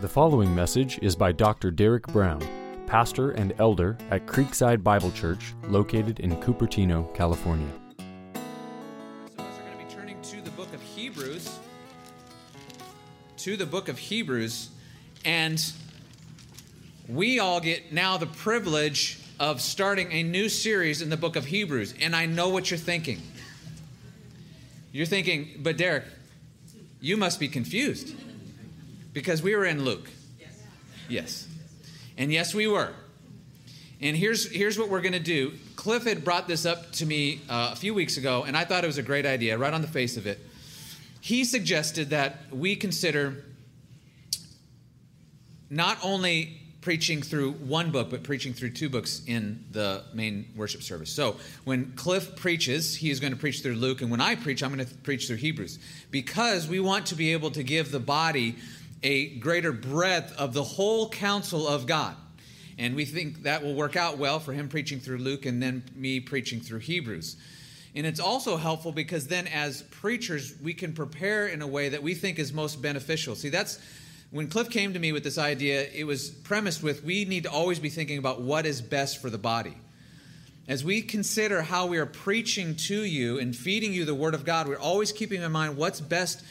The following message is by Dr. Derek Brown, pastor and elder at Creekside Bible Church, located in Cupertino, California. So, we're going to be turning to the book of Hebrews, to the book of Hebrews, and we all get now the privilege of starting a new series in the book of Hebrews. And I know what you're thinking. You're thinking, but Derek, you must be confused because we were in Luke. Yes. And yes, we were. And here's, here's what we're going to do. Cliff had brought this up to me uh, a few weeks ago, and I thought it was a great idea, right on the face of it. He suggested that we consider not only preaching through one book, but preaching through two books in the main worship service. So when Cliff preaches, he is going to preach through Luke, and when I preach, I'm going to preach through Hebrews because we want to be able to give the body a greater breadth of the whole counsel of God. And we think that will work out well for him preaching through Luke and then me preaching through Hebrews. And it's also helpful because then, as preachers, we can prepare in a way that we think is most beneficial. See, that's when Cliff came to me with this idea, it was premised with we need to always be thinking about what is best for the body. As we consider how we are preaching to you and feeding you the Word of God, we're always keeping in mind what's best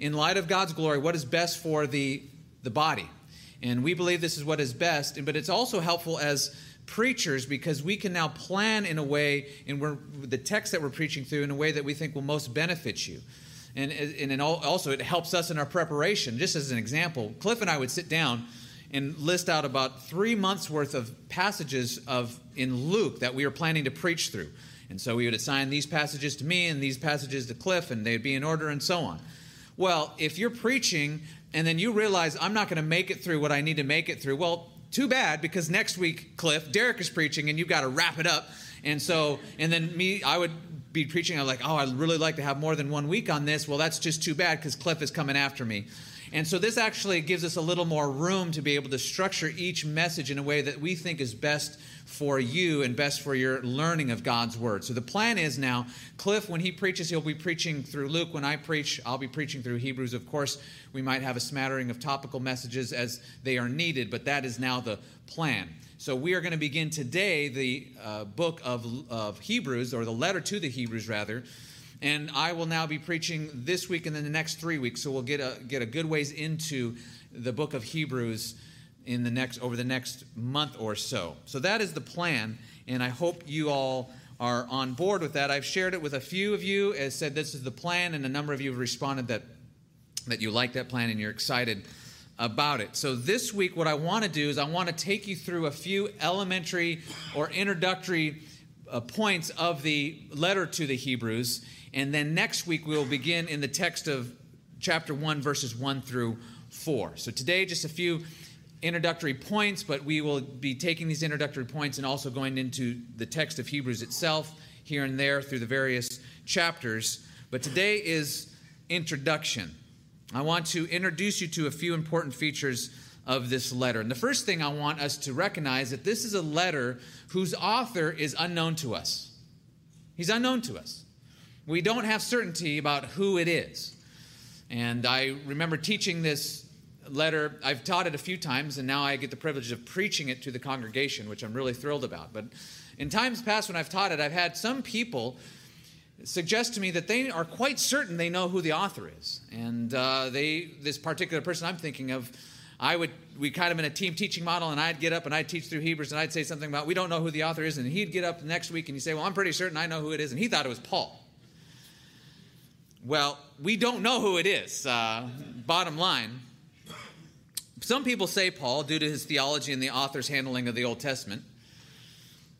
in light of God's glory, what is best for the, the body. And we believe this is what is best, but it's also helpful as preachers because we can now plan in a way, in the text that we're preaching through, in a way that we think will most benefit you and, and also it helps us in our preparation. Just as an example, Cliff and I would sit down and list out about three months worth of passages of in Luke that we were planning to preach through. And so we would assign these passages to me and these passages to Cliff, and they'd be in order and so on. Well, if you're preaching and then you realize I'm not going to make it through what I need to make it through, well, too bad because next week, Cliff, Derek is preaching and you've got to wrap it up. And so, and then me, I would be preaching, I'm like, oh, I'd really like to have more than one week on this. Well, that's just too bad because Cliff is coming after me. And so this actually gives us a little more room to be able to structure each message in a way that we think is best for you and best for your learning of God's word. So the plan is now, Cliff, when he preaches, he'll be preaching through Luke. When I preach, I'll be preaching through Hebrews. Of course, we might have a smattering of topical messages as they are needed, but that is now the plan. So we are going to begin today the uh, book of, of Hebrews, or the letter to the Hebrews, rather. And I will now be preaching this week and then the next three weeks. So we'll get a, get a good ways into the book of Hebrews in the next over the next month or so. So that is the plan, and I hope you all are on board with that. I've shared it with a few of you, as said this is the plan, and a number of you have responded that that you like that plan and you're excited about it. So, this week, what I want to do is I want to take you through a few elementary or introductory uh, points of the letter to the Hebrews. And then next week, we will begin in the text of chapter 1, verses 1 through 4. So, today, just a few introductory points, but we will be taking these introductory points and also going into the text of Hebrews itself here and there through the various chapters. But today is introduction. I want to introduce you to a few important features of this letter. And the first thing I want us to recognize is that this is a letter whose author is unknown to us. He's unknown to us. We don't have certainty about who it is. And I remember teaching this letter. I've taught it a few times, and now I get the privilege of preaching it to the congregation, which I'm really thrilled about. But in times past when I've taught it, I've had some people suggest to me that they are quite certain they know who the author is. And uh, they, this particular person I'm thinking of, I would, we kind of in a team teaching model, and I'd get up and I'd teach through Hebrews, and I'd say something about, we don't know who the author is, and he'd get up next week and he'd say, well, I'm pretty certain I know who it is, and he thought it was Paul. Well, we don't know who it is, uh, bottom line. Some people say Paul, due to his theology and the author's handling of the Old Testament.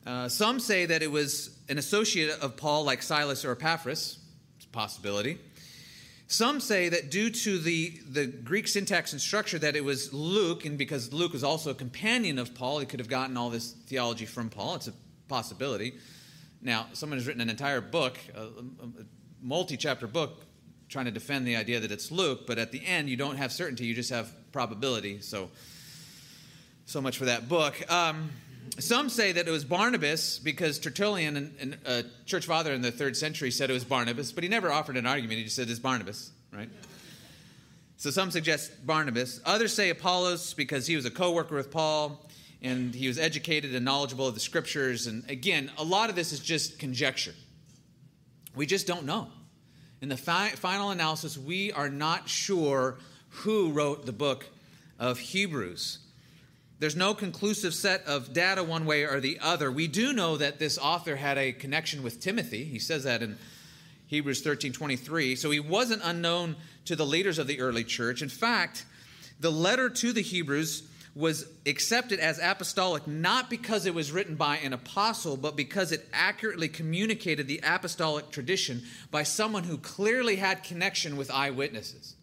Uh, some say that it was an associate of Paul, like Silas or Epaphras. It's a possibility. Some say that due to the, the Greek syntax and structure, that it was Luke, and because Luke was also a companion of Paul, he could have gotten all this theology from Paul. It's a possibility. Now, someone has written an entire book, a, a multi chapter book, trying to defend the idea that it's Luke, but at the end, you don't have certainty, you just have probability. So, so much for that book. Um, some say that it was Barnabas because Tertullian, a church father in the third century, said it was Barnabas, but he never offered an argument. He just said it's Barnabas, right? So some suggest Barnabas. Others say Apollos because he was a co worker with Paul and he was educated and knowledgeable of the scriptures. And again, a lot of this is just conjecture. We just don't know. In the fi- final analysis, we are not sure who wrote the book of Hebrews. There's no conclusive set of data one way or the other. We do know that this author had a connection with Timothy. He says that in Hebrews 13:23. So he wasn't unknown to the leaders of the early church. In fact, the letter to the Hebrews was accepted as apostolic not because it was written by an apostle, but because it accurately communicated the apostolic tradition by someone who clearly had connection with eyewitnesses.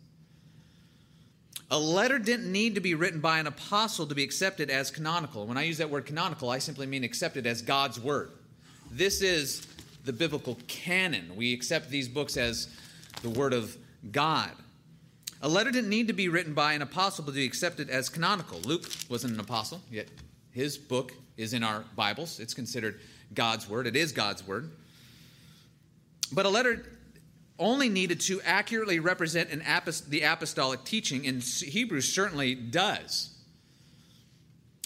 A letter didn't need to be written by an apostle to be accepted as canonical. When I use that word canonical, I simply mean accepted as God's word. This is the biblical canon. We accept these books as the word of God. A letter didn't need to be written by an apostle to be accepted as canonical. Luke wasn't an apostle, yet his book is in our Bibles. It's considered God's word. It is God's word. But a letter only needed to accurately represent apost- the apostolic teaching, and Hebrews certainly does.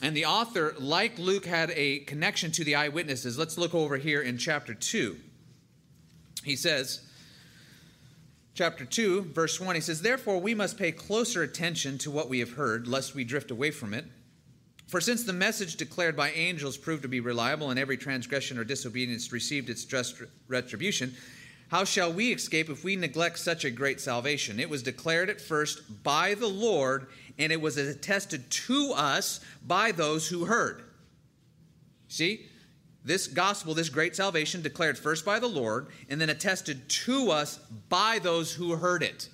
And the author, like Luke, had a connection to the eyewitnesses. Let's look over here in chapter 2. He says, chapter 2, verse 1, he says, Therefore we must pay closer attention to what we have heard, lest we drift away from it. For since the message declared by angels proved to be reliable, and every transgression or disobedience received its just retribution, how shall we escape if we neglect such a great salvation? It was declared at first by the Lord, and it was attested to us by those who heard. See, this gospel, this great salvation, declared first by the Lord, and then attested to us by those who heard it.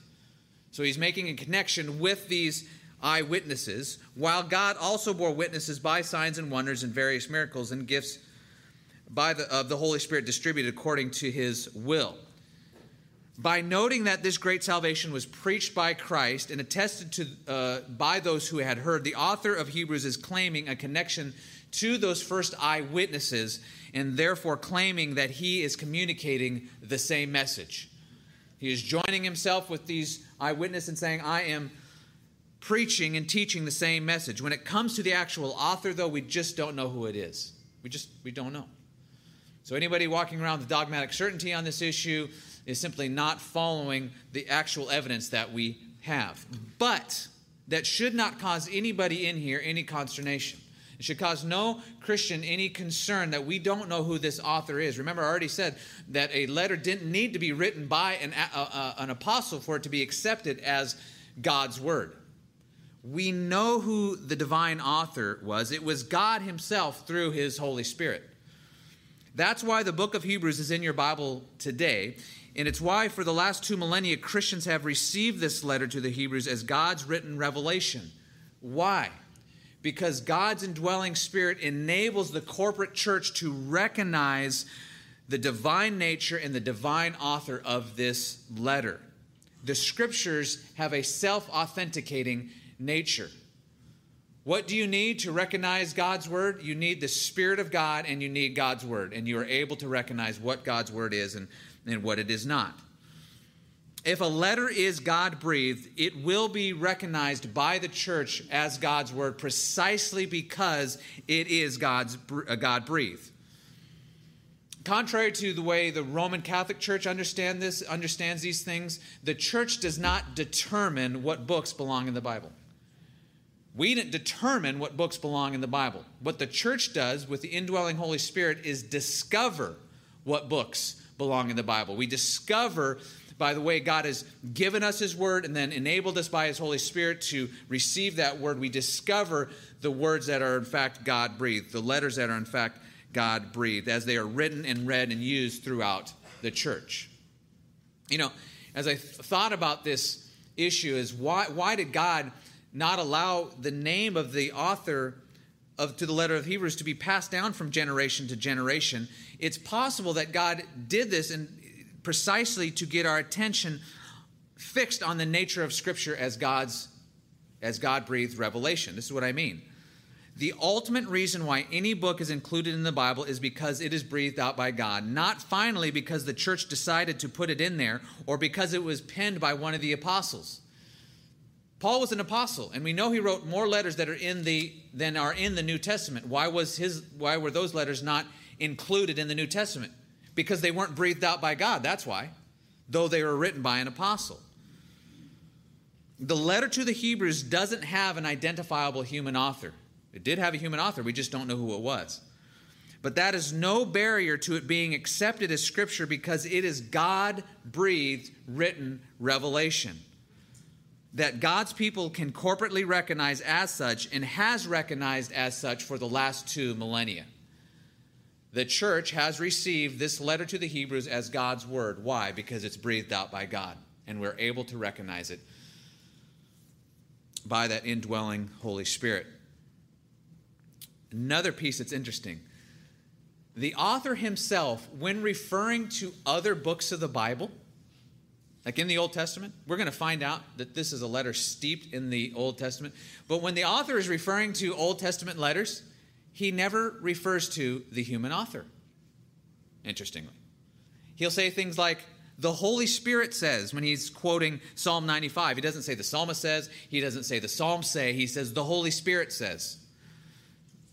So he's making a connection with these eyewitnesses, while God also bore witnesses by signs and wonders and various miracles and gifts by the, of the Holy Spirit distributed according to his will. By noting that this great salvation was preached by Christ and attested to uh, by those who had heard, the author of Hebrews is claiming a connection to those first eyewitnesses and therefore claiming that he is communicating the same message. He is joining himself with these eyewitnesses and saying, I am preaching and teaching the same message. When it comes to the actual author, though, we just don't know who it is. We just we don't know. So anybody walking around with dogmatic certainty on this issue is simply not following the actual evidence that we have. But that should not cause anybody in here any consternation. It should cause no Christian any concern that we don't know who this author is. Remember, I already said that a letter didn't need to be written by an, an apostle for it to be accepted as God's word. We know who the divine author was. It was God Himself through His Holy Spirit. That's why the book of Hebrews is in your Bible today. And it's why, for the last two millennia, Christians have received this letter to the Hebrews as God's written revelation. Why? Because God's indwelling spirit enables the corporate church to recognize the divine nature and the divine author of this letter. The scriptures have a self authenticating nature. What do you need to recognize God's word? You need the Spirit of God and you need God's word. And you are able to recognize what God's word is and, and what it is not. If a letter is God breathed, it will be recognized by the church as God's word precisely because it is God's uh, God breathed. Contrary to the way the Roman Catholic Church understand this, understands these things, the church does not determine what books belong in the Bible. We didn't determine what books belong in the Bible. What the church does with the indwelling Holy Spirit is discover what books belong in the Bible. We discover by the way God has given us His Word and then enabled us by His Holy Spirit to receive that Word. We discover the words that are in fact God breathed, the letters that are in fact God breathed, as they are written and read and used throughout the church. You know, as I th- thought about this issue, is why, why did God not allow the name of the author of to the letter of Hebrews to be passed down from generation to generation. It's possible that God did this and precisely to get our attention fixed on the nature of scripture as God's as God breathed revelation. This is what I mean. The ultimate reason why any book is included in the Bible is because it is breathed out by God, not finally because the church decided to put it in there or because it was penned by one of the apostles. Paul was an apostle, and we know he wrote more letters that are in the than are in the New Testament. Why was his why were those letters not included in the New Testament? Because they weren't breathed out by God, that's why. Though they were written by an apostle. The letter to the Hebrews doesn't have an identifiable human author. It did have a human author, we just don't know who it was. But that is no barrier to it being accepted as Scripture because it is God breathed, written revelation that God's people can corporately recognize as such and has recognized as such for the last two millennia. The church has received this letter to the Hebrews as God's word. Why? Because it's breathed out by God, and we're able to recognize it by that indwelling Holy Spirit. Another piece that's interesting the author himself, when referring to other books of the Bible, like in the Old Testament, we're going to find out that this is a letter steeped in the Old Testament. But when the author is referring to Old Testament letters, he never refers to the human author. Interestingly, he'll say things like, the Holy Spirit says when he's quoting Psalm 95. He doesn't say the psalmist says, he doesn't say the psalms say, he says the Holy Spirit says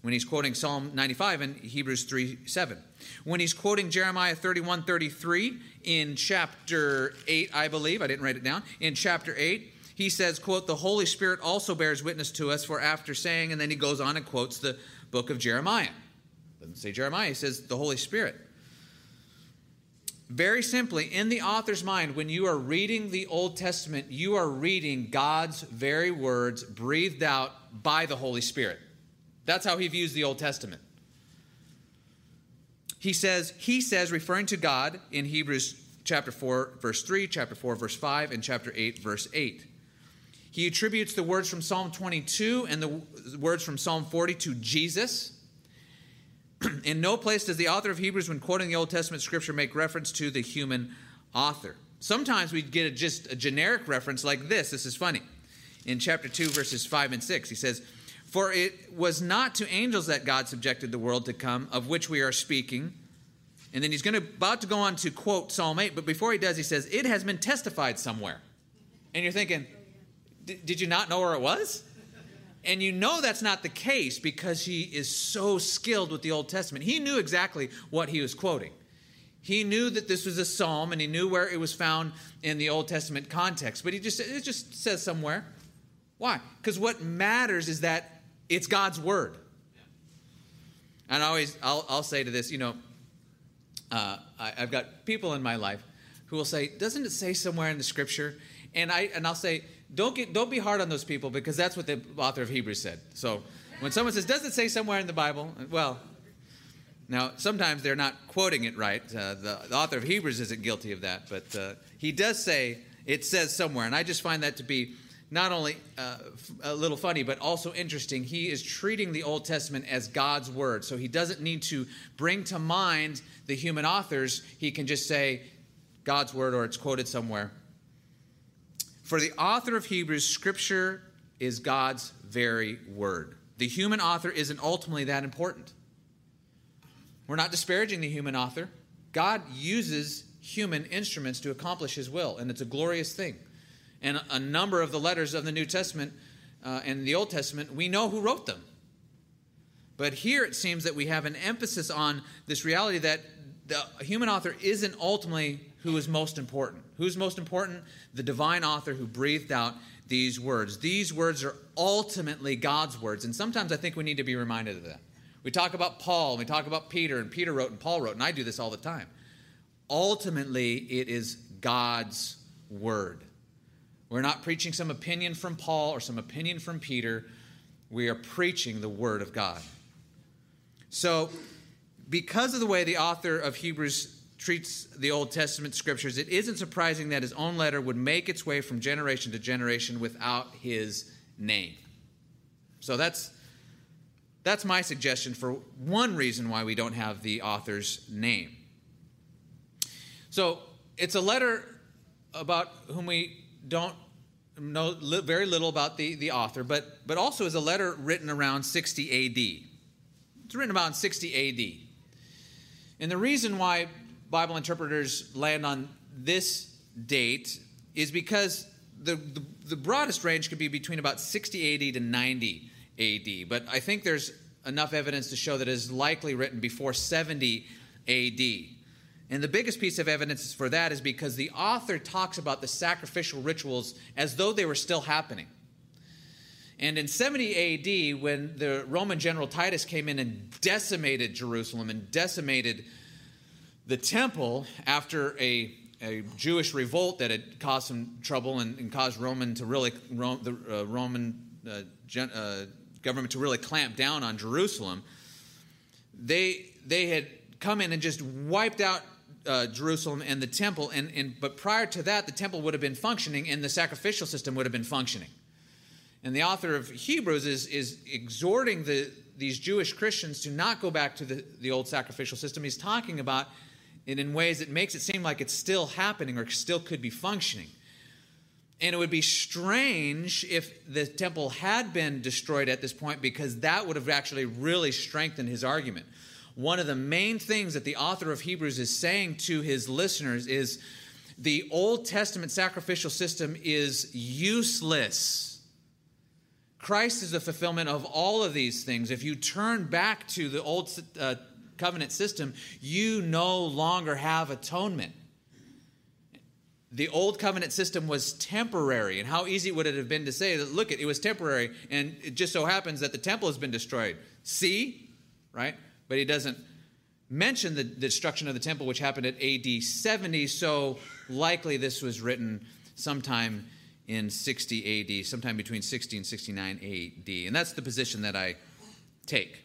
when he's quoting Psalm 95 and Hebrews 3 7. When he's quoting Jeremiah 31 33 in chapter 8, I believe, I didn't write it down, in chapter 8, he says, quote, the Holy Spirit also bears witness to us, for after saying, and then he goes on and quotes the book of Jeremiah. Doesn't say Jeremiah, he says the Holy Spirit. Very simply, in the author's mind, when you are reading the Old Testament, you are reading God's very words breathed out by the Holy Spirit. That's how he views the Old Testament. He says, he says, referring to God in Hebrews chapter 4, verse 3, chapter 4, verse 5, and chapter 8, verse 8. He attributes the words from Psalm 22 and the words from Psalm 40 to Jesus. in no place does the author of Hebrews, when quoting the Old Testament scripture, make reference to the human author. Sometimes we get a, just a generic reference like this. This is funny. In chapter 2, verses 5 and 6, he says, for it was not to angels that God subjected the world to come, of which we are speaking. And then he's going to about to go on to quote Psalm 8, but before he does, he says, It has been testified somewhere. And you're thinking, Did you not know where it was? And you know that's not the case because he is so skilled with the Old Testament. He knew exactly what he was quoting. He knew that this was a psalm and he knew where it was found in the Old Testament context, but he just it just says somewhere. Why? Because what matters is that it's God's word. And I always, I'll, I'll say to this, you know, uh, I, I've got people in my life who will say, "Doesn't it say somewhere in the scripture?" And I and I'll say, "Don't get, don't be hard on those people because that's what the author of Hebrews said." So when someone says, "Does it say somewhere in the Bible?" Well, now sometimes they're not quoting it right. Uh, the, the, author of Hebrews isn't guilty of that, but uh, he does say it says somewhere, and I just find that to be not only uh, a little funny, but also interesting. He is treating the Old Testament as God's word. So he doesn't need to bring to mind the human authors. He can just say God's word or it's quoted somewhere. For the author of Hebrews, Scripture is God's very word. The human author isn't ultimately that important. We're not disparaging the human author. God uses human instruments to accomplish his will, and it's a glorious thing and a number of the letters of the New Testament uh, and the Old Testament, we know who wrote them. But here it seems that we have an emphasis on this reality that the human author isn't ultimately who is most important. Who's most important? The divine author who breathed out these words. These words are ultimately God's words. And sometimes I think we need to be reminded of that. We talk about Paul, and we talk about Peter, and Peter wrote and Paul wrote, and I do this all the time. Ultimately, it is God's word. We're not preaching some opinion from Paul or some opinion from Peter. We are preaching the Word of God. So, because of the way the author of Hebrews treats the Old Testament scriptures, it isn't surprising that his own letter would make its way from generation to generation without his name. So that's that's my suggestion for one reason why we don't have the author's name. So it's a letter about whom we don't know very little about the, the author, but, but also is a letter written around 60 AD. It's written about 60 AD. And the reason why Bible interpreters land on this date is because the, the, the broadest range could be between about 60 AD to 90 AD, but I think there's enough evidence to show that it is likely written before 70 AD. And the biggest piece of evidence for that is because the author talks about the sacrificial rituals as though they were still happening. And in 70 AD, when the Roman general Titus came in and decimated Jerusalem and decimated the temple after a, a Jewish revolt that had caused some trouble and, and caused Roman to really Rome, the uh, Roman uh, gen, uh, government to really clamp down on Jerusalem, they they had come in and just wiped out uh, Jerusalem and the temple. And, and but prior to that, the temple would have been functioning and the sacrificial system would have been functioning. And the author of Hebrews is, is exhorting the, these Jewish Christians to not go back to the, the old sacrificial system. He's talking about it in ways that makes it seem like it's still happening or still could be functioning. And it would be strange if the temple had been destroyed at this point because that would have actually really strengthened his argument. One of the main things that the author of Hebrews is saying to his listeners is the Old Testament sacrificial system is useless Christ is the fulfillment of all of these things. If you turn back to the old uh, covenant system, you no longer have atonement. The old covenant system was temporary, and how easy would it have been to say that, look, it was temporary, and it just so happens that the temple has been destroyed. See? Right? But he doesn't mention the destruction of the temple, which happened at AD 70, so likely this was written sometime in 60 AD, sometime between 60 and 69 AD. And that's the position that I take.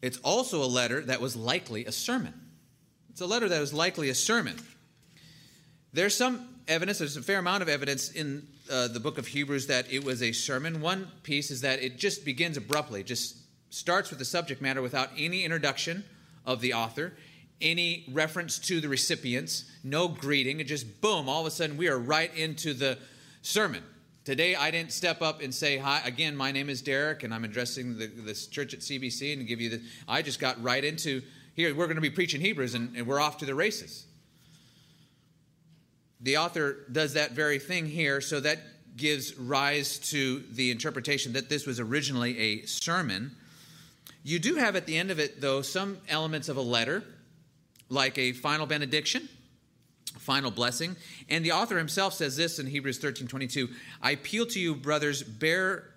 It's also a letter that was likely a sermon. It's a letter that was likely a sermon. There's some evidence, there's a fair amount of evidence in uh, the book of Hebrews that it was a sermon. One piece is that it just begins abruptly, just starts with the subject matter without any introduction of the author any reference to the recipients, no greeting, and just boom, all of a sudden we are right into the sermon. Today I didn't step up and say, Hi, again, my name is Derek, and I'm addressing the, this church at CBC and give you the. I just got right into here, we're going to be preaching Hebrews, and, and we're off to the races. The author does that very thing here, so that gives rise to the interpretation that this was originally a sermon. You do have at the end of it, though, some elements of a letter like a final benediction, final blessing. And the author himself says this in Hebrews 13 22 I appeal to you, brothers, bear,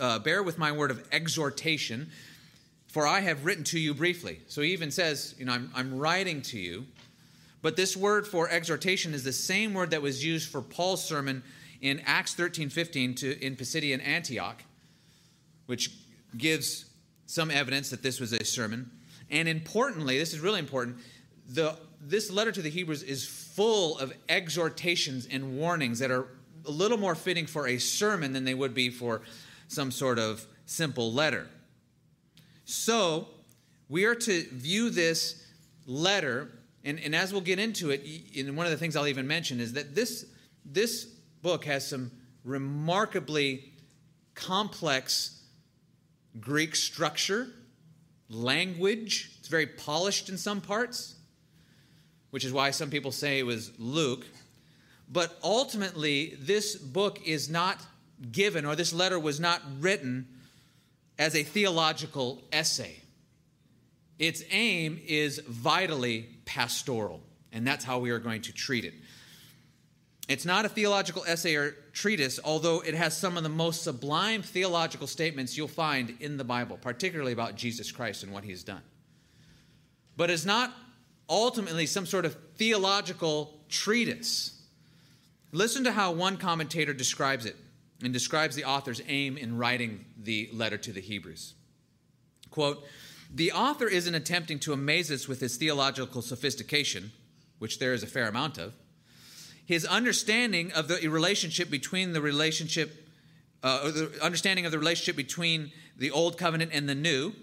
uh, bear with my word of exhortation, for I have written to you briefly. So he even says, You know, I'm, I'm writing to you. But this word for exhortation is the same word that was used for Paul's sermon in Acts 13 15 to, in Pisidian Antioch, which gives some evidence that this was a sermon. And importantly, this is really important, the, this letter to the Hebrews is full of exhortations and warnings that are a little more fitting for a sermon than they would be for some sort of simple letter. So, we are to view this letter, and, and as we'll get into it, and one of the things I'll even mention is that this, this book has some remarkably complex Greek structure, language. It's very polished in some parts which is why some people say it was Luke. But ultimately, this book is not given, or this letter was not written as a theological essay. Its aim is vitally pastoral, and that's how we are going to treat it. It's not a theological essay or treatise, although it has some of the most sublime theological statements you'll find in the Bible, particularly about Jesus Christ and what he's done. But it's not ultimately some sort of theological treatise. Listen to how one commentator describes it and describes the author's aim in writing the letter to the Hebrews. Quote, the author isn't attempting to amaze us with his theological sophistication, which there is a fair amount of. His understanding of the relationship between the relationship, uh, the understanding of the relationship between the old covenant and the new,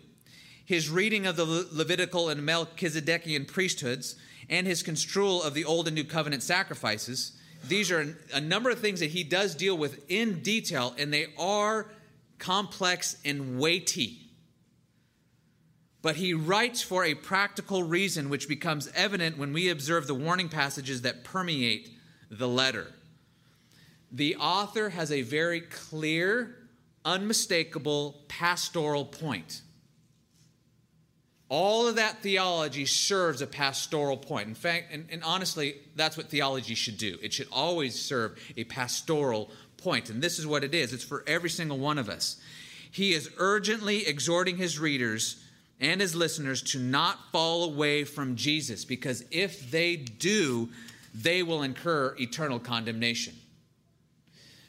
his reading of the Levitical and Melchizedekian priesthoods, and his construal of the Old and New Covenant sacrifices. These are a number of things that he does deal with in detail, and they are complex and weighty. but he writes for a practical reason, which becomes evident when we observe the warning passages that permeate the letter. The author has a very clear, unmistakable pastoral point. All of that theology serves a pastoral point. In fact, and, and, honestly, that's what theology should do. It should always serve a pastoral point. And this is what it is it's for every single one of us. He is urgently exhorting his readers and his listeners to not fall away from Jesus, because if they do, they will incur eternal condemnation.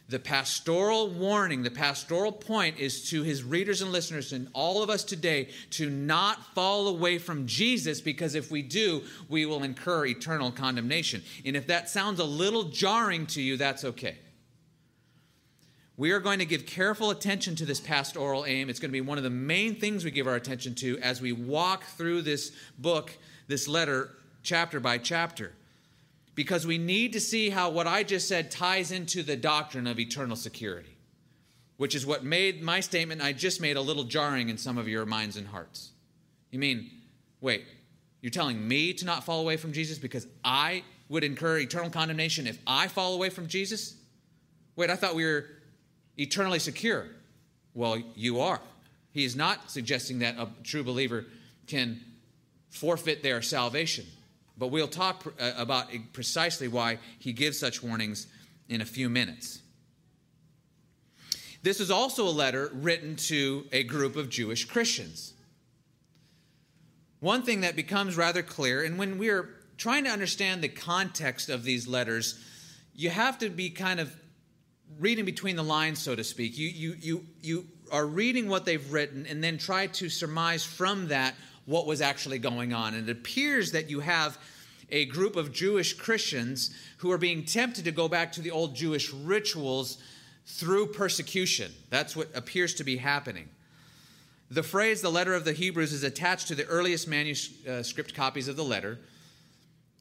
The pastoral warning, the pastoral point is to his readers and listeners and all of us today to not fall away from Jesus because if we do, we will incur eternal condemnation. And if that sounds a little jarring to you, that's okay. We are going to give careful attention to this pastoral aim. It's going to be one of the main things we give our attention to as we walk through this book, this letter, chapter by chapter because we need to see how what I just said ties into the doctrine of eternal security, which is what made my statement I just made a little jarring in some of your minds and hearts. You mean, wait, you're telling me to not fall away from Jesus because I would incur eternal condemnation if I fall away from Jesus? Wait, I thought we were eternally secure. Well, you are. He is not suggesting that a true believer can forfeit their salvation. But we'll talk uh, about precisely why he gives such warnings in a few minutes. This is also a letter written to a group of Jewish Christians. One thing that becomes rather clear, and when we're trying to understand the context of these letters, you have to be kind of reading between the lines, so to speak. You, you, you, you are reading what they've written and then try to surmise from that what was actually going on. And it appears that you have a group of Jewish Christians who are being tempted to go back to the old Jewish rituals through persecution. That's what appears to be happening. The phrase, the letter of the Hebrews, is attached to the earliest manuscript copies of the letter.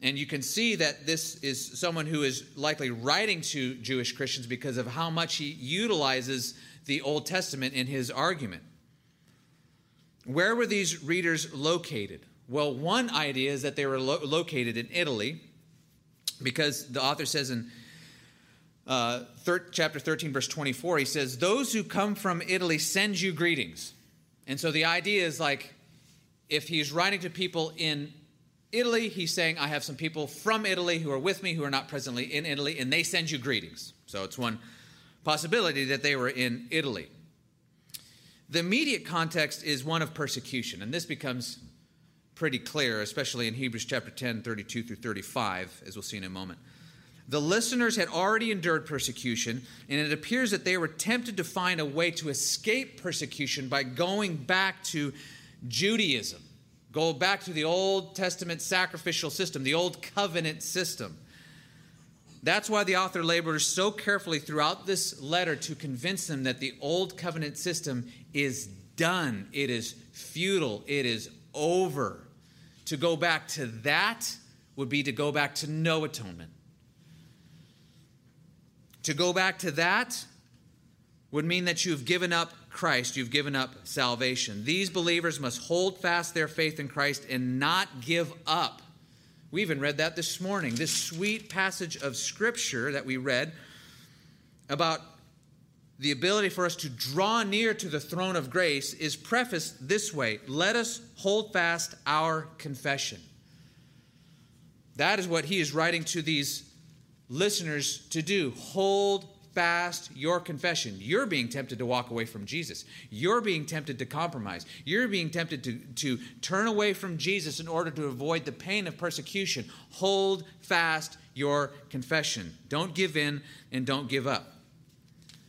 And you can see that this is someone who is likely writing to Jewish Christians because of how much he utilizes the Old Testament in his argument. Where were these readers located? Well, one idea is that they were lo- located in Italy because the author says in uh, thir- chapter 13, verse 24, he says, Those who come from Italy send you greetings. And so the idea is like if he's writing to people in Italy, he's saying, I have some people from Italy who are with me who are not presently in Italy, and they send you greetings. So it's one possibility that they were in Italy. The immediate context is one of persecution, and this becomes pretty clear, especially in Hebrews chapter 10, 32 through 35, as we'll see in a moment. The listeners had already endured persecution, and it appears that they were tempted to find a way to escape persecution by going back to Judaism, go back to the Old Testament sacrificial system, the Old Covenant system. That's why the author labors so carefully throughout this letter to convince them that the old covenant system is done. It is futile. It is over. To go back to that would be to go back to no atonement. To go back to that would mean that you've given up Christ, you've given up salvation. These believers must hold fast their faith in Christ and not give up we even read that this morning. This sweet passage of Scripture that we read about the ability for us to draw near to the throne of grace is prefaced this way Let us hold fast our confession. That is what he is writing to these listeners to do. Hold fast your confession. You're being tempted to walk away from Jesus. You're being tempted to compromise. You're being tempted to, to turn away from Jesus in order to avoid the pain of persecution. Hold fast your confession. Don't give in and don't give up.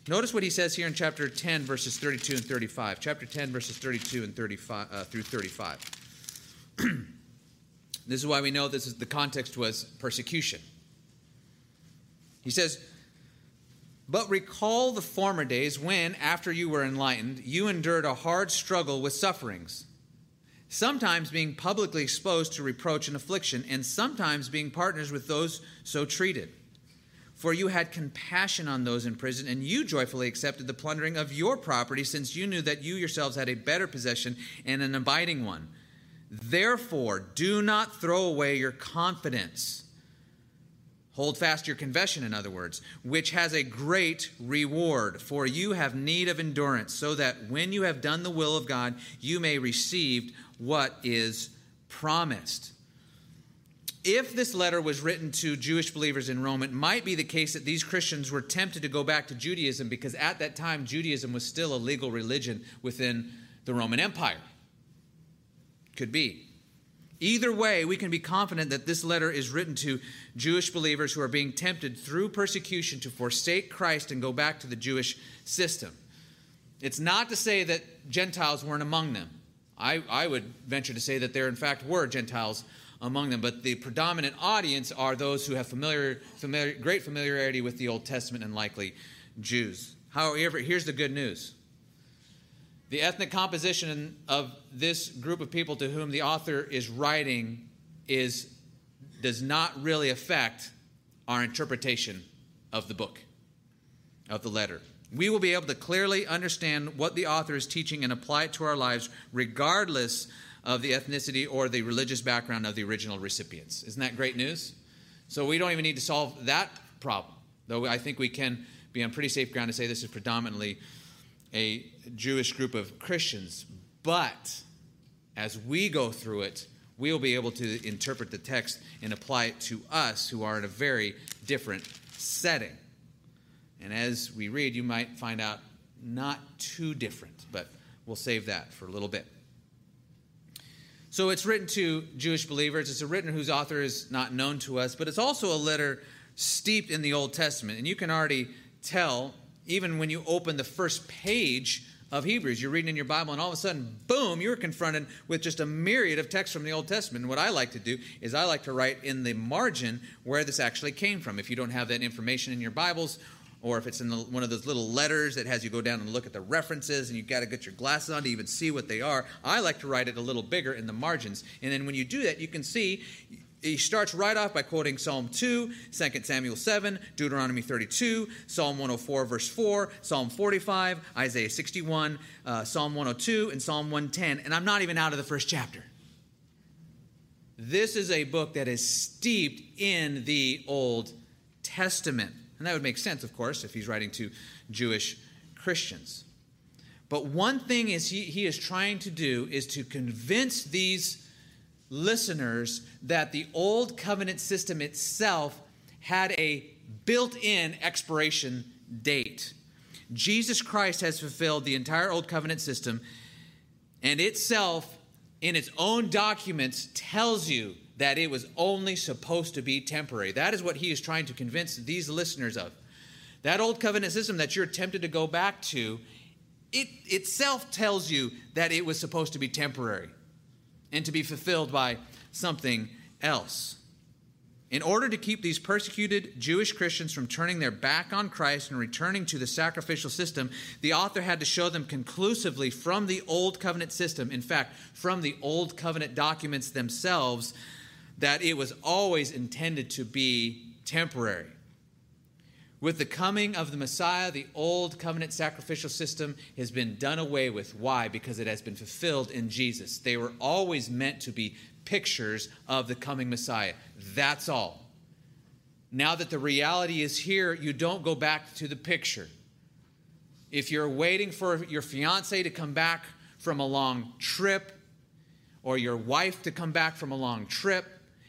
Notice what he says here in chapter 10, verses 32 and 35. Chapter 10, verses 32 and 35 uh, through 35. this is why we know this is the context was persecution. He says, but recall the former days when, after you were enlightened, you endured a hard struggle with sufferings, sometimes being publicly exposed to reproach and affliction, and sometimes being partners with those so treated. For you had compassion on those in prison, and you joyfully accepted the plundering of your property, since you knew that you yourselves had a better possession and an abiding one. Therefore, do not throw away your confidence. Hold fast your confession, in other words, which has a great reward. For you have need of endurance, so that when you have done the will of God, you may receive what is promised if this letter was written to Jewish believers in Rome, it might be the case that these Christians were tempted to go back to Judaism because at that time Judaism was still a legal religion within the Roman Empire. Could be. Either way, we can be confident that this letter is written to Jewish believers who are being tempted through persecution to forsake Christ and go back to the Jewish system. It's not to say that Gentiles weren't among them. I, I would venture to say that there, in fact, were Gentiles among them, but the predominant audience are those who have familiar, familiar, great familiarity with the Old Testament and likely Jews. However, here's the good news the ethnic composition of this group of people to whom the author is writing is, does not really affect our interpretation of the book, of the letter. We will be able to clearly understand what the author is teaching and apply it to our lives, regardless of the ethnicity or the religious background of the original recipients. Isn't that great news? So we don't even need to solve that problem, though I think we can be on pretty safe ground to say this is predominantly a Jewish group of Christians. But as we go through it, we'll be able to interpret the text and apply it to us who are in a very different setting. And as we read, you might find out not too different, but we'll save that for a little bit. So it's written to Jewish believers. It's a written whose author is not known to us, but it's also a letter steeped in the Old Testament. And you can already tell, even when you open the first page of Hebrews, you're reading in your Bible, and all of a sudden, boom, you're confronted with just a myriad of texts from the Old Testament. And what I like to do is I like to write in the margin where this actually came from. If you don't have that information in your Bibles, or if it's in the, one of those little letters that has you go down and look at the references and you've got to get your glasses on to even see what they are. I like to write it a little bigger in the margins. And then when you do that, you can see he starts right off by quoting Psalm 2, 2 Samuel 7, Deuteronomy 32, Psalm 104, verse 4, Psalm 45, Isaiah 61, uh, Psalm 102, and Psalm 110. And I'm not even out of the first chapter. This is a book that is steeped in the Old Testament. And that would make sense, of course, if he's writing to Jewish Christians. But one thing is he, he is trying to do is to convince these listeners that the old covenant system itself had a built-in expiration date. Jesus Christ has fulfilled the entire old covenant system and itself in its own documents tells you that it was only supposed to be temporary. That is what he is trying to convince these listeners of. That old covenant system that you're tempted to go back to, it itself tells you that it was supposed to be temporary and to be fulfilled by something else. In order to keep these persecuted Jewish Christians from turning their back on Christ and returning to the sacrificial system, the author had to show them conclusively from the Old Covenant system, in fact, from the Old Covenant documents themselves, that it was always intended to be temporary. With the coming of the Messiah, the old covenant sacrificial system has been done away with. Why? Because it has been fulfilled in Jesus. They were always meant to be pictures of the coming Messiah. That's all. Now that the reality is here, you don't go back to the picture. If you're waiting for your fiance to come back from a long trip, or your wife to come back from a long trip,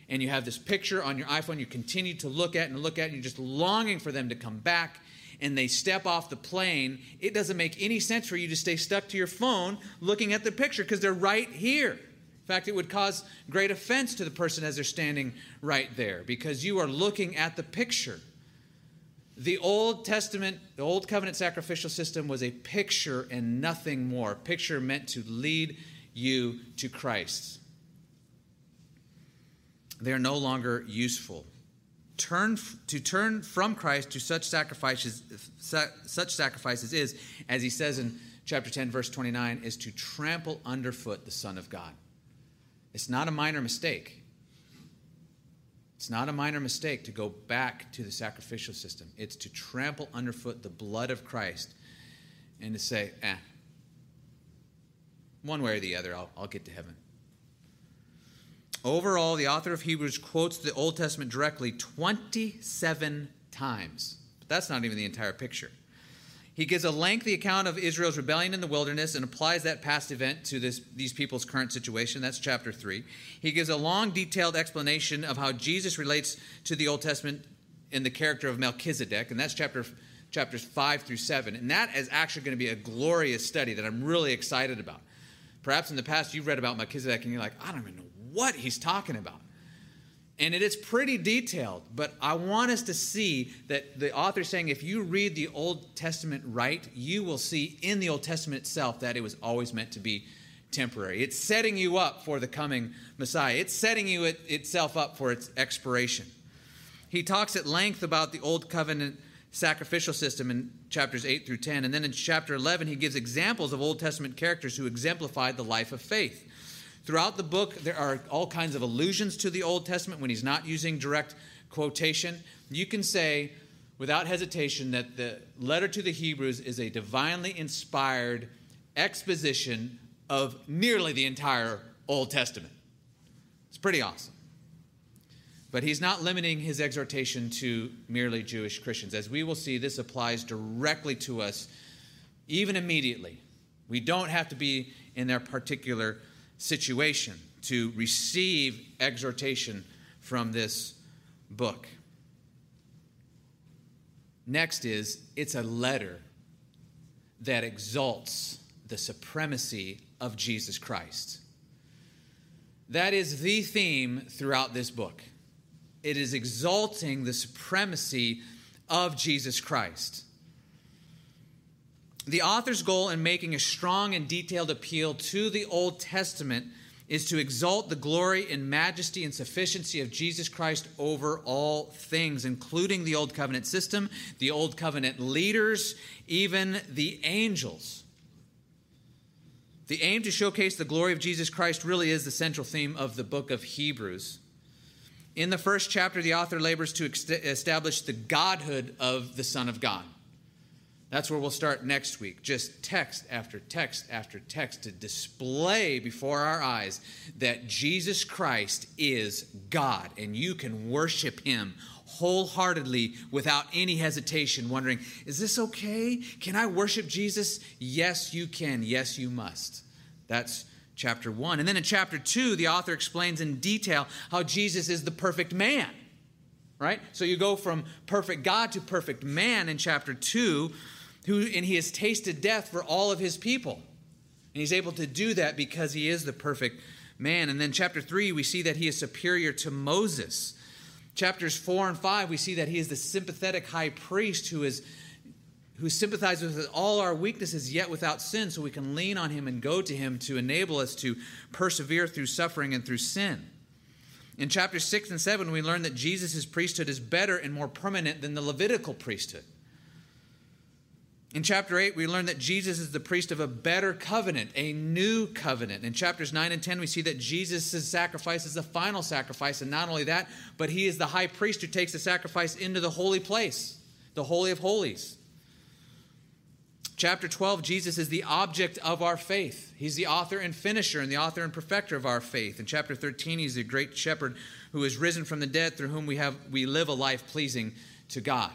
and you have this picture on your iPhone you continue to look at and look at, and you're just longing for them to come back, and they step off the plane, it doesn't make any sense for you to stay stuck to your phone looking at the picture because they're right here. In fact, it would cause great offense to the person as they're standing right there because you are looking at the picture. The Old Testament, the Old Covenant sacrificial system was a picture and nothing more. A picture meant to lead you to Christ they are no longer useful. Turn, to turn from Christ to such sacrifices, such sacrifices is, as he says in chapter 10, verse 29, is to trample underfoot the Son of God. It's not a minor mistake. It's not a minor mistake to go back to the sacrificial system. It's to trample underfoot the blood of Christ and to say, eh, one way or the other, I'll, I'll get to heaven. Overall, the author of Hebrews quotes the Old Testament directly 27 times. But that's not even the entire picture. He gives a lengthy account of Israel's rebellion in the wilderness and applies that past event to this, these people's current situation. That's chapter 3. He gives a long, detailed explanation of how Jesus relates to the Old Testament in the character of Melchizedek, and that's chapter chapters 5 through 7. And that is actually going to be a glorious study that I'm really excited about. Perhaps in the past you've read about Melchizedek and you're like, I don't even know what he's talking about. And it is pretty detailed, but I want us to see that the author is saying if you read the Old Testament right, you will see in the Old Testament itself that it was always meant to be temporary. It's setting you up for the coming Messiah, it's setting you it, itself up for its expiration. He talks at length about the Old Covenant sacrificial system in chapters 8 through 10. And then in chapter 11, he gives examples of Old Testament characters who exemplified the life of faith. Throughout the book, there are all kinds of allusions to the Old Testament when he's not using direct quotation. You can say without hesitation that the letter to the Hebrews is a divinely inspired exposition of nearly the entire Old Testament. It's pretty awesome. But he's not limiting his exhortation to merely Jewish Christians. As we will see, this applies directly to us, even immediately. We don't have to be in their particular situation to receive exhortation from this book. Next is it's a letter that exalts the supremacy of Jesus Christ. That is the theme throughout this book. It is exalting the supremacy of Jesus Christ. The author's goal in making a strong and detailed appeal to the Old Testament is to exalt the glory and majesty and sufficiency of Jesus Christ over all things, including the Old Covenant system, the Old Covenant leaders, even the angels. The aim to showcase the glory of Jesus Christ really is the central theme of the book of Hebrews. In the first chapter, the author labors to establish the godhood of the Son of God. That's where we'll start next week. Just text after text after text to display before our eyes that Jesus Christ is God and you can worship him wholeheartedly without any hesitation, wondering, is this okay? Can I worship Jesus? Yes, you can. Yes, you must. That's chapter 1. And then in chapter 2, the author explains in detail how Jesus is the perfect man. Right? So you go from perfect God to perfect man in chapter 2 who, and he has tasted death for all of his people. And he's able to do that because he is the perfect man. And then chapter 3, we see that he is superior to Moses. Chapters 4 and 5, we see that he is the sympathetic high priest who is who sympathizes with all our weaknesses yet without sin so we can lean on him and go to him to enable us to persevere through suffering and through sin. In chapters 6 and 7, we learn that Jesus' priesthood is better and more permanent than the Levitical priesthood. In chapter 8, we learn that Jesus is the priest of a better covenant, a new covenant. In chapters 9 and 10, we see that Jesus' sacrifice is the final sacrifice. And not only that, but he is the high priest who takes the sacrifice into the holy place, the Holy of Holies. Chapter 12, Jesus is the object of our faith. He's the author and finisher and the author and perfecter of our faith. In chapter 13, he's the great shepherd who is risen from the dead, through whom we, have, we live a life pleasing to God.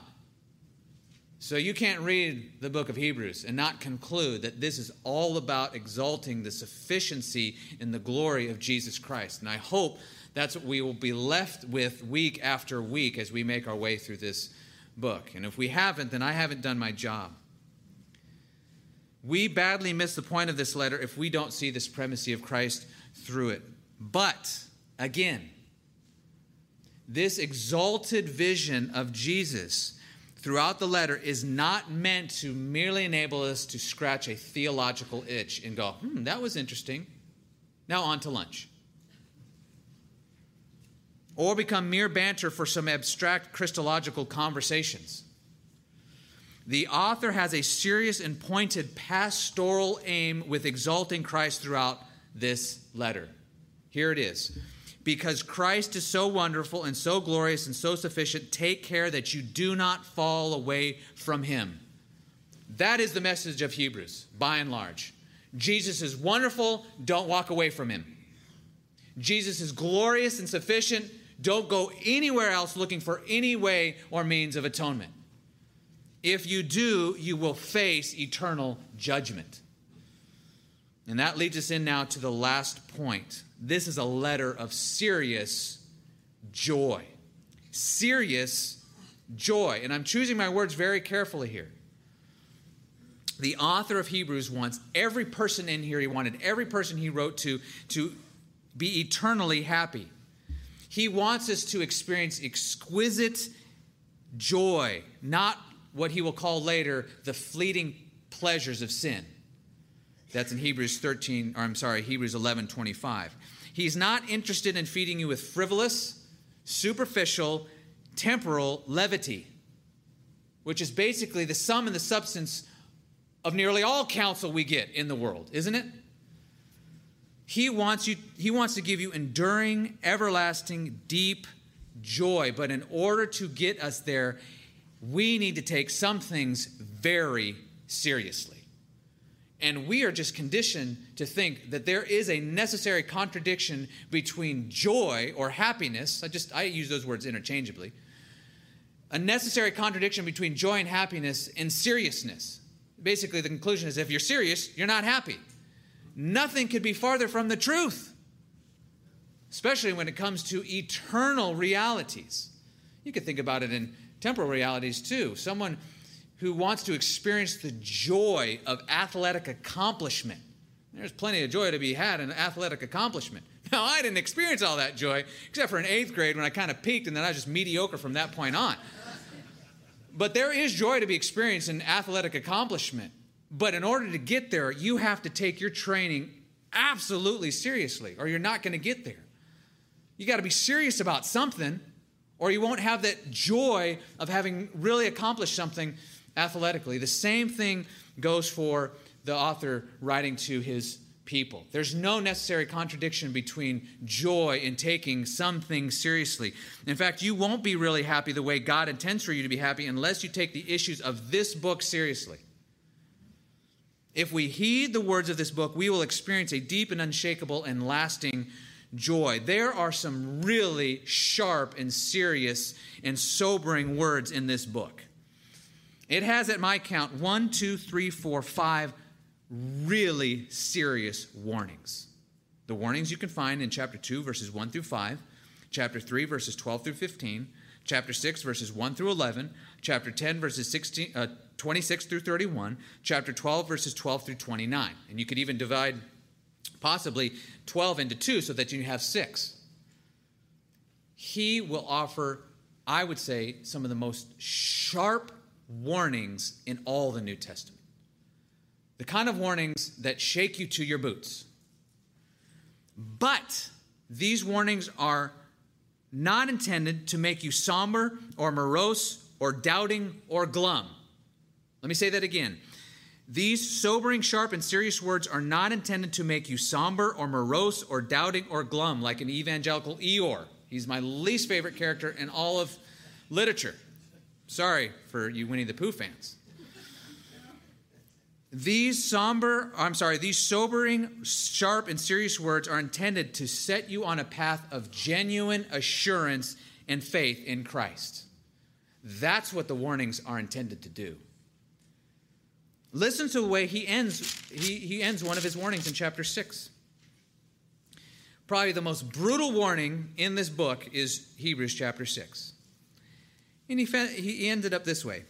So you can't read the book of Hebrews and not conclude that this is all about exalting the sufficiency and the glory of Jesus Christ. And I hope that's what we will be left with week after week as we make our way through this book. And if we haven't, then I haven't done my job. We badly miss the point of this letter if we don't see the supremacy of Christ through it. But, again, this exalted vision of Jesus throughout the letter is not meant to merely enable us to scratch a theological itch and go, hmm, that was interesting. Now on to lunch. Or become mere banter for some abstract Christological conversations. The author has a serious and pointed pastoral aim with exalting Christ throughout this letter. Here it is Because Christ is so wonderful and so glorious and so sufficient, take care that you do not fall away from him. That is the message of Hebrews, by and large. Jesus is wonderful, don't walk away from him. Jesus is glorious and sufficient, don't go anywhere else looking for any way or means of atonement. If you do, you will face eternal judgment. And that leads us in now to the last point. This is a letter of serious joy. Serious joy. And I'm choosing my words very carefully here. The author of Hebrews wants every person in here, he wanted every person he wrote to to be eternally happy. He wants us to experience exquisite joy, not what he will call later the fleeting pleasures of sin. That's in Hebrews 13, or I'm sorry, Hebrews 11 25. He's not interested in feeding you with frivolous, superficial, temporal levity, which is basically the sum and the substance of nearly all counsel we get in the world, isn't it? He wants you he wants to give you enduring, everlasting, deep joy, but in order to get us there, we need to take some things very seriously. And we are just conditioned to think that there is a necessary contradiction between joy or happiness. I just I use those words interchangeably. A necessary contradiction between joy and happiness and seriousness. Basically, the conclusion is if you're serious, you're not happy. Nothing could be farther from the truth, especially when it comes to eternal realities. You could think about it in temporal realities too. Someone who wants to experience the joy of athletic accomplishment. There's plenty of joy to be had in athletic accomplishment. Now, I didn't experience all that joy, except for in eighth grade when I kind of peaked and then I was just mediocre from that point on. But there is joy to be experienced in athletic accomplishment. But in order to get there, you have to take your training absolutely seriously, or you're not going to get there. You got to be serious about something, or you won't have that joy of having really accomplished something athletically. The same thing goes for the author writing to his people. There's no necessary contradiction between joy and taking something seriously. In fact, you won't be really happy the way God intends for you to be happy unless you take the issues of this book seriously. If we heed the words of this book, we will experience a deep and unshakable and lasting joy. There are some really sharp and serious and sobering words in this book. It has, at my count, one, two, three, four, five really serious warnings. The warnings you can find in chapter 2, verses 1 through 5, chapter 3, verses 12 through 15, chapter 6, verses 1 through 11, chapter 10, verses 16, uh, 26 through 31, chapter 12, verses 12 through 29. And you could even divide possibly 12 into two so that you have six. He will offer, I would say, some of the most sharp warnings in all the New Testament. The kind of warnings that shake you to your boots. But these warnings are not intended to make you somber or morose or doubting or glum. Let me say that again. These sobering, sharp, and serious words are not intended to make you somber or morose or doubting or glum like an evangelical Eeyore. He's my least favorite character in all of literature. Sorry for you Winnie the Pooh fans. These somber, I'm sorry, these sobering, sharp, and serious words are intended to set you on a path of genuine assurance and faith in Christ. That's what the warnings are intended to do. Listen to the way he ends, he, he ends one of his warnings in chapter 6. Probably the most brutal warning in this book is Hebrews chapter 6. And he, he ended up this way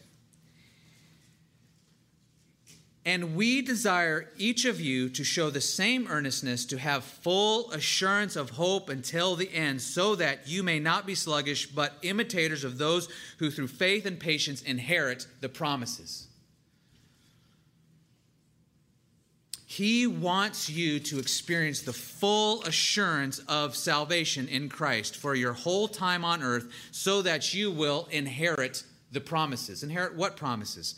and we desire each of you to show the same earnestness, to have full assurance of hope until the end, so that you may not be sluggish, but imitators of those who through faith and patience inherit the promises. He wants you to experience the full assurance of salvation in Christ for your whole time on earth so that you will inherit the promises. Inherit what promises?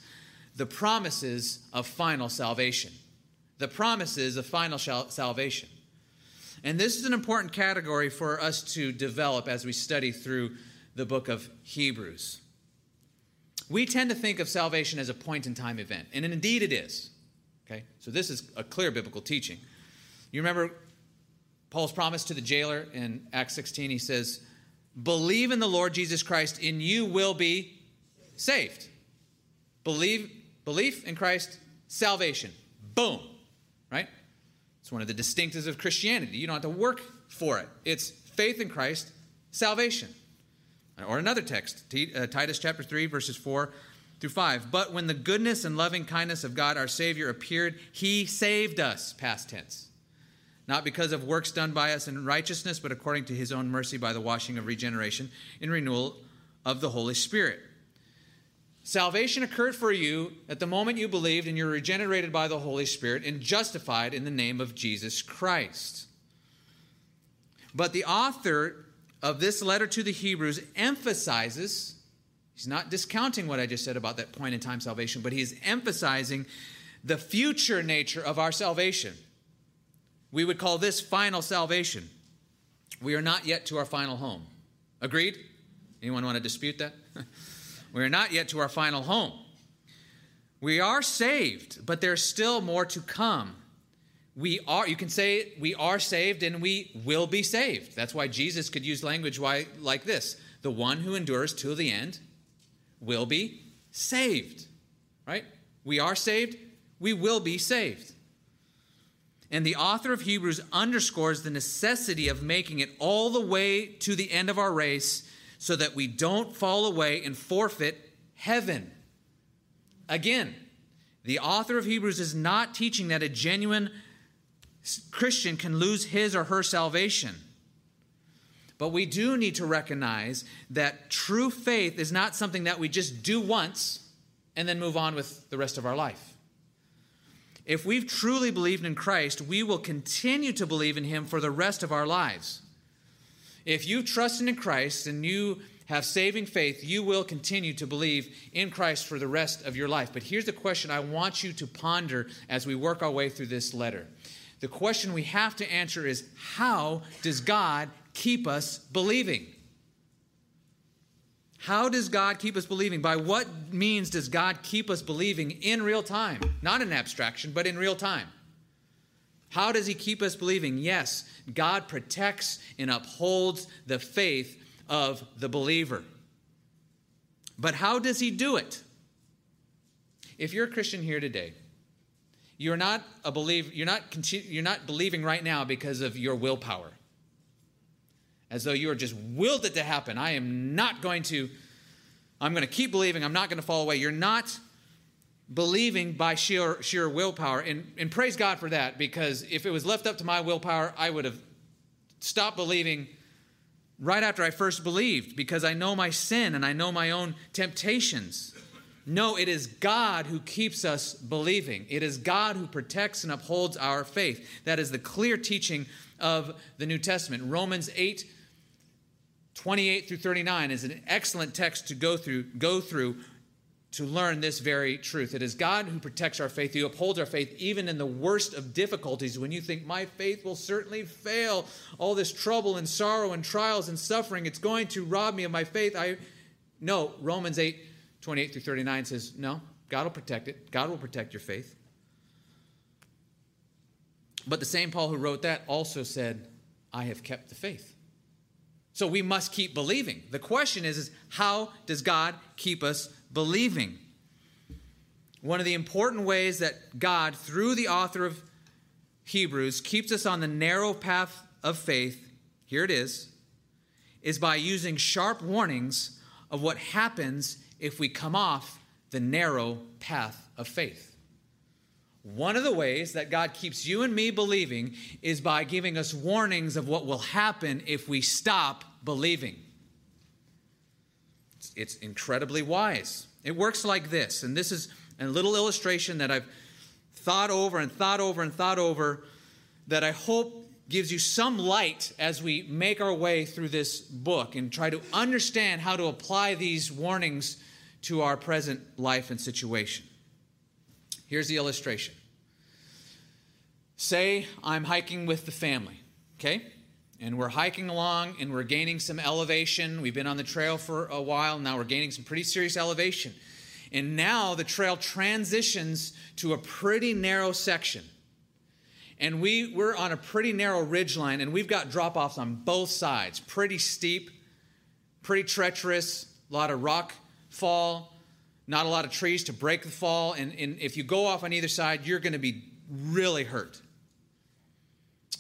the promises of final salvation. The promises of final salvation. And this is an important category for us to develop as we study through the book of Hebrews. We tend to think of salvation as a point in time event, and indeed it is. Okay? So this is a clear biblical teaching. You remember Paul's promise to the jailer in Acts 16? He says, Believe in the Lord Jesus Christ, and you will be saved. Believe, belief in Christ, salvation. Boom. Right? It's one of the distinctives of Christianity. You don't have to work for it. It's faith in Christ, salvation. Or another text, uh, Titus chapter 3, verses 4 through 5. But when the goodness and loving kindness of God our Savior appeared, he saved us, past tense. Not because of works done by us in righteousness, but according to his own mercy by the washing of regeneration in renewal of the Holy Spirit. Salvation occurred for you at the moment you believed, and you're regenerated by the Holy Spirit and justified in the name of Jesus Christ. But the author of this letter to the Hebrews emphasizes, he's not discounting what I just said about that point in time salvation, but he's emphasizing the future nature of our salvation. We would call this final salvation. We are not yet to our final home. Agreed? Anyone want to dispute that? we are not yet to our final home. We are saved, but there's still more to come we are you can say we are saved and we will be saved that's why jesus could use language like this the one who endures to the end will be saved right? We are saved we will be saved. And the author of hebrews underscores the necessity of making it all the way to the end of our race so that we don't fall away and forfeit heaven. Again the author of hebrews is not teaching that a genuine Christian can lose his or her salvation. But we do need to recognize that true faith is not something that we just do once and then move on with the rest of our life. If we've truly believed in Christ, we will continue to believe in Him for the rest of our lives. If you trust in Christ and you have saving faith, you will continue to believe in Christ for the rest of your life. But here's the question I want you to ponder as we work our way through this letter the question we have to answer is how does God keep us believing? How does God keep us believing? By what means does God keep us believing in real time? Not in abstraction, but in real time. How does He keep us believing? Yes, God protects and upholds the faith of the believer. But how does He do it? If you're a Christian here today, you're not a believer, you're not, you're not believing right now because of your willpower. As though you are just willed it to happen. I am not going to, I'm going to keep believing, I'm not going to fall away. You're not believing by sheer, sheer willpower. And, and praise God for that, because if it was left up to my willpower, I would have stopped believing right after I first believed, because I know my sin and I know my own temptations. No, it is God who keeps us believing. It is God who protects and upholds our faith. That is the clear teaching of the New Testament. Romans 8, 28 through 39 is an excellent text to go through, go through to learn this very truth. It is God who protects our faith, who upholds our faith even in the worst of difficulties. When you think, my faith will certainly fail, all this trouble and sorrow and trials and suffering, it's going to rob me of my faith. I no, Romans 8 28 through 39 says, No, God will protect it. God will protect your faith. But the same Paul who wrote that also said, I have kept the faith. So we must keep believing. The question is, is how does God keep us believing? One of the important ways that God, through the author of Hebrews, keeps us on the narrow path of faith, here it is, is by using sharp warnings of what happens if we come off the narrow path of faith. One of the ways that God keeps you and me believing is by giving us warnings of what will happen if we stop believing. It's incredibly wise. It works like this, and this is a little illustration that I've thought over and thought over and thought over that I hope gives you some light as we make our way through this book and try to understand how to apply these warnings to our present life and situation. Here's the illustration. Say I'm hiking with the family, okay? And we're hiking along and we're gaining some elevation. We've been on the trail for a while. Now we're gaining some pretty serious elevation. And now the trail transitions to a pretty narrow section. And we, we're on a pretty narrow ridge line, and we've got drop offs on both sides. Pretty steep, pretty treacherous, a lot of rock fall, not a lot of trees to break the fall. And, and if you go off on either side, you're going to be really hurt.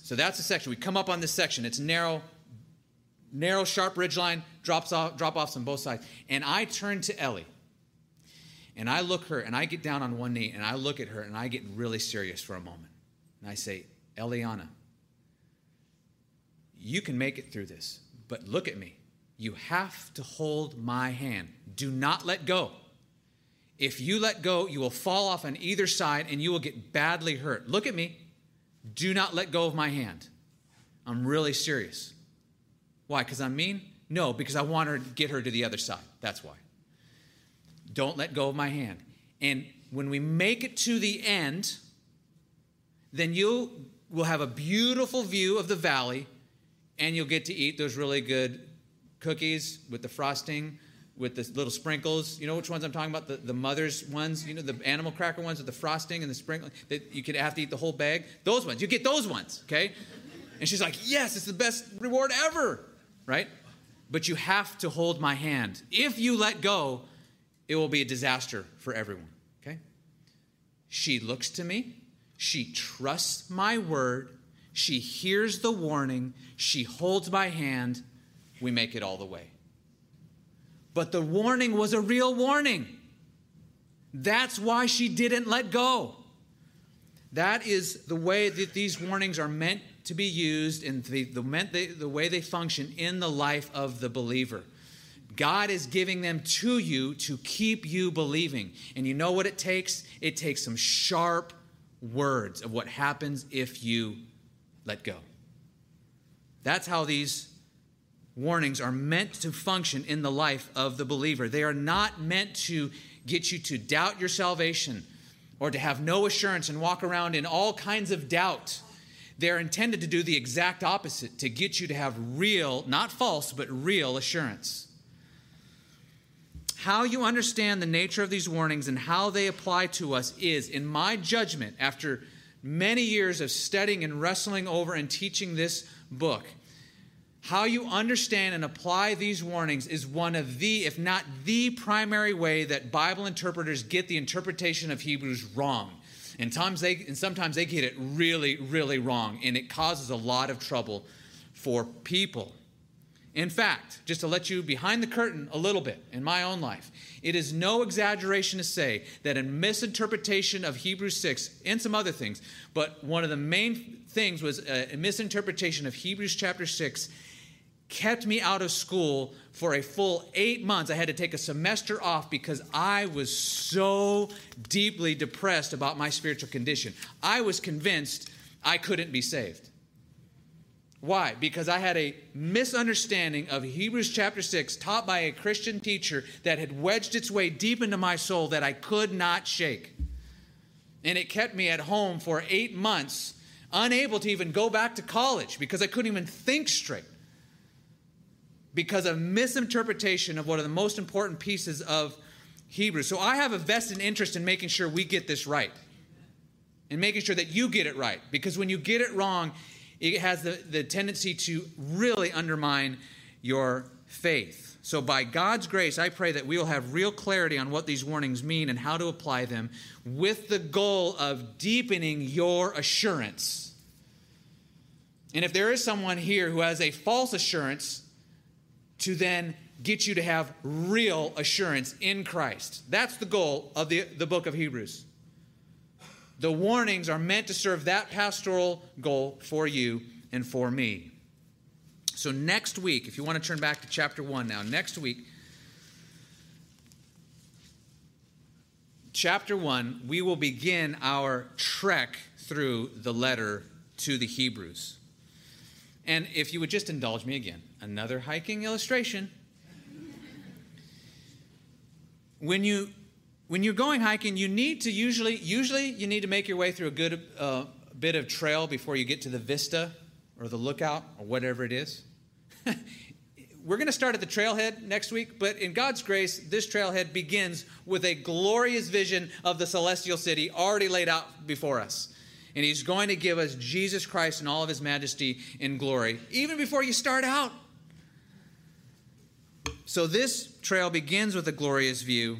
So that's the section. We come up on this section. It's narrow, narrow, sharp ridge line, drops off, drop offs on both sides. And I turn to Ellie. And I look her and I get down on one knee and I look at her and I get really serious for a moment. And I say, Eliana, you can make it through this, but look at me. You have to hold my hand. Do not let go. If you let go, you will fall off on either side and you will get badly hurt. Look at me. Do not let go of my hand. I'm really serious. Why? Because I'm mean? No, because I want her to get her to the other side. That's why. Don't let go of my hand. And when we make it to the end, then you will have a beautiful view of the valley and you'll get to eat those really good cookies with the frosting with the little sprinkles. You know which ones I'm talking about? The, the mother's ones, you know, the animal cracker ones with the frosting and the sprinkle that you could have to eat the whole bag. Those ones. You get those ones, okay? And she's like, yes, it's the best reward ever, right? But you have to hold my hand. If you let go, it will be a disaster for everyone, okay? She looks to me. She trusts my word. She hears the warning. She holds my hand. We make it all the way. But the warning was a real warning. That's why she didn't let go. That is the way that these warnings are meant to be used and the, the, they, the way they function in the life of the believer. God is giving them to you to keep you believing. And you know what it takes? It takes some sharp words of what happens if you let go. That's how these warnings are meant to function in the life of the believer. They are not meant to get you to doubt your salvation or to have no assurance and walk around in all kinds of doubt. They're intended to do the exact opposite, to get you to have real, not false, but real assurance. How you understand the nature of these warnings and how they apply to us is, in my judgment, after many years of studying and wrestling over and teaching this book, how you understand and apply these warnings is one of the, if not the primary way that Bible interpreters get the interpretation of Hebrews wrong. And, times they, and sometimes they get it really, really wrong, and it causes a lot of trouble for people. In fact, just to let you behind the curtain a little bit in my own life, it is no exaggeration to say that a misinterpretation of Hebrews 6 and some other things, but one of the main things was a misinterpretation of Hebrews chapter 6 kept me out of school for a full eight months. I had to take a semester off because I was so deeply depressed about my spiritual condition. I was convinced I couldn't be saved. Why? Because I had a misunderstanding of Hebrews chapter 6 taught by a Christian teacher that had wedged its way deep into my soul that I could not shake. And it kept me at home for eight months, unable to even go back to college because I couldn't even think straight because of misinterpretation of one of the most important pieces of Hebrews. So I have a vested interest in making sure we get this right and making sure that you get it right because when you get it wrong, it has the, the tendency to really undermine your faith. So, by God's grace, I pray that we will have real clarity on what these warnings mean and how to apply them with the goal of deepening your assurance. And if there is someone here who has a false assurance, to then get you to have real assurance in Christ. That's the goal of the, the book of Hebrews. The warnings are meant to serve that pastoral goal for you and for me. So, next week, if you want to turn back to chapter 1 now, next week, chapter 1, we will begin our trek through the letter to the Hebrews. And if you would just indulge me again, another hiking illustration. when you when you're going hiking, you need to usually usually you need to make your way through a good uh, bit of trail before you get to the vista or the lookout or whatever it is. We're going to start at the trailhead next week, but in God's grace, this trailhead begins with a glorious vision of the celestial city already laid out before us. And He's going to give us Jesus Christ in all of His majesty and glory, even before you start out. So, this trail begins with a glorious view.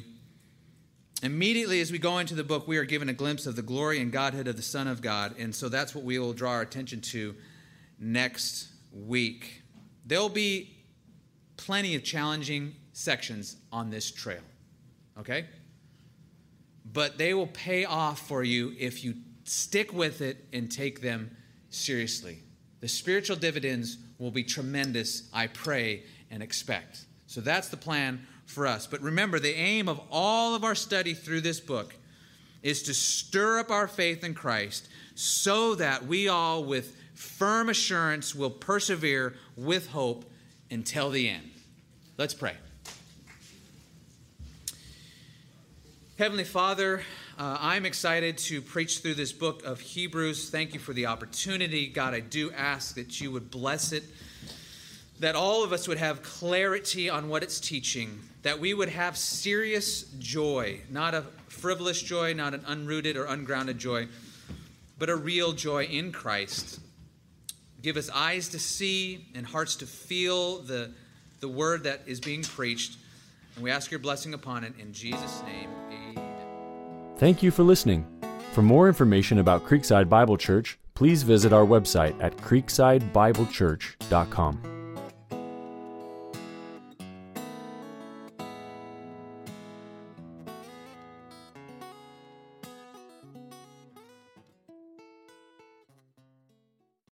Immediately as we go into the book, we are given a glimpse of the glory and Godhead of the Son of God. And so that's what we will draw our attention to next week. There'll be plenty of challenging sections on this trail, okay? But they will pay off for you if you stick with it and take them seriously. The spiritual dividends will be tremendous, I pray and expect. So that's the plan for us. But remember, the aim of all of our study through this book is to stir up our faith in Christ so that we all, with firm assurance, will persevere with hope until the end. Let's pray. Heavenly Father, uh, I'm excited to preach through this book of Hebrews. Thank you for the opportunity. God, I do ask that you would bless it, that all of us would have clarity on what it's teaching, that we would have serious joy, not a frivolous joy, not an unrooted or ungrounded joy, but a real joy in Christ. Give us eyes to see and hearts to feel the the word that is being preached. And we ask your blessing upon it in Jesus' name. Amen. Thank you for listening. For more information about Creekside Bible Church, please visit our website at creeksidebiblechurch.com.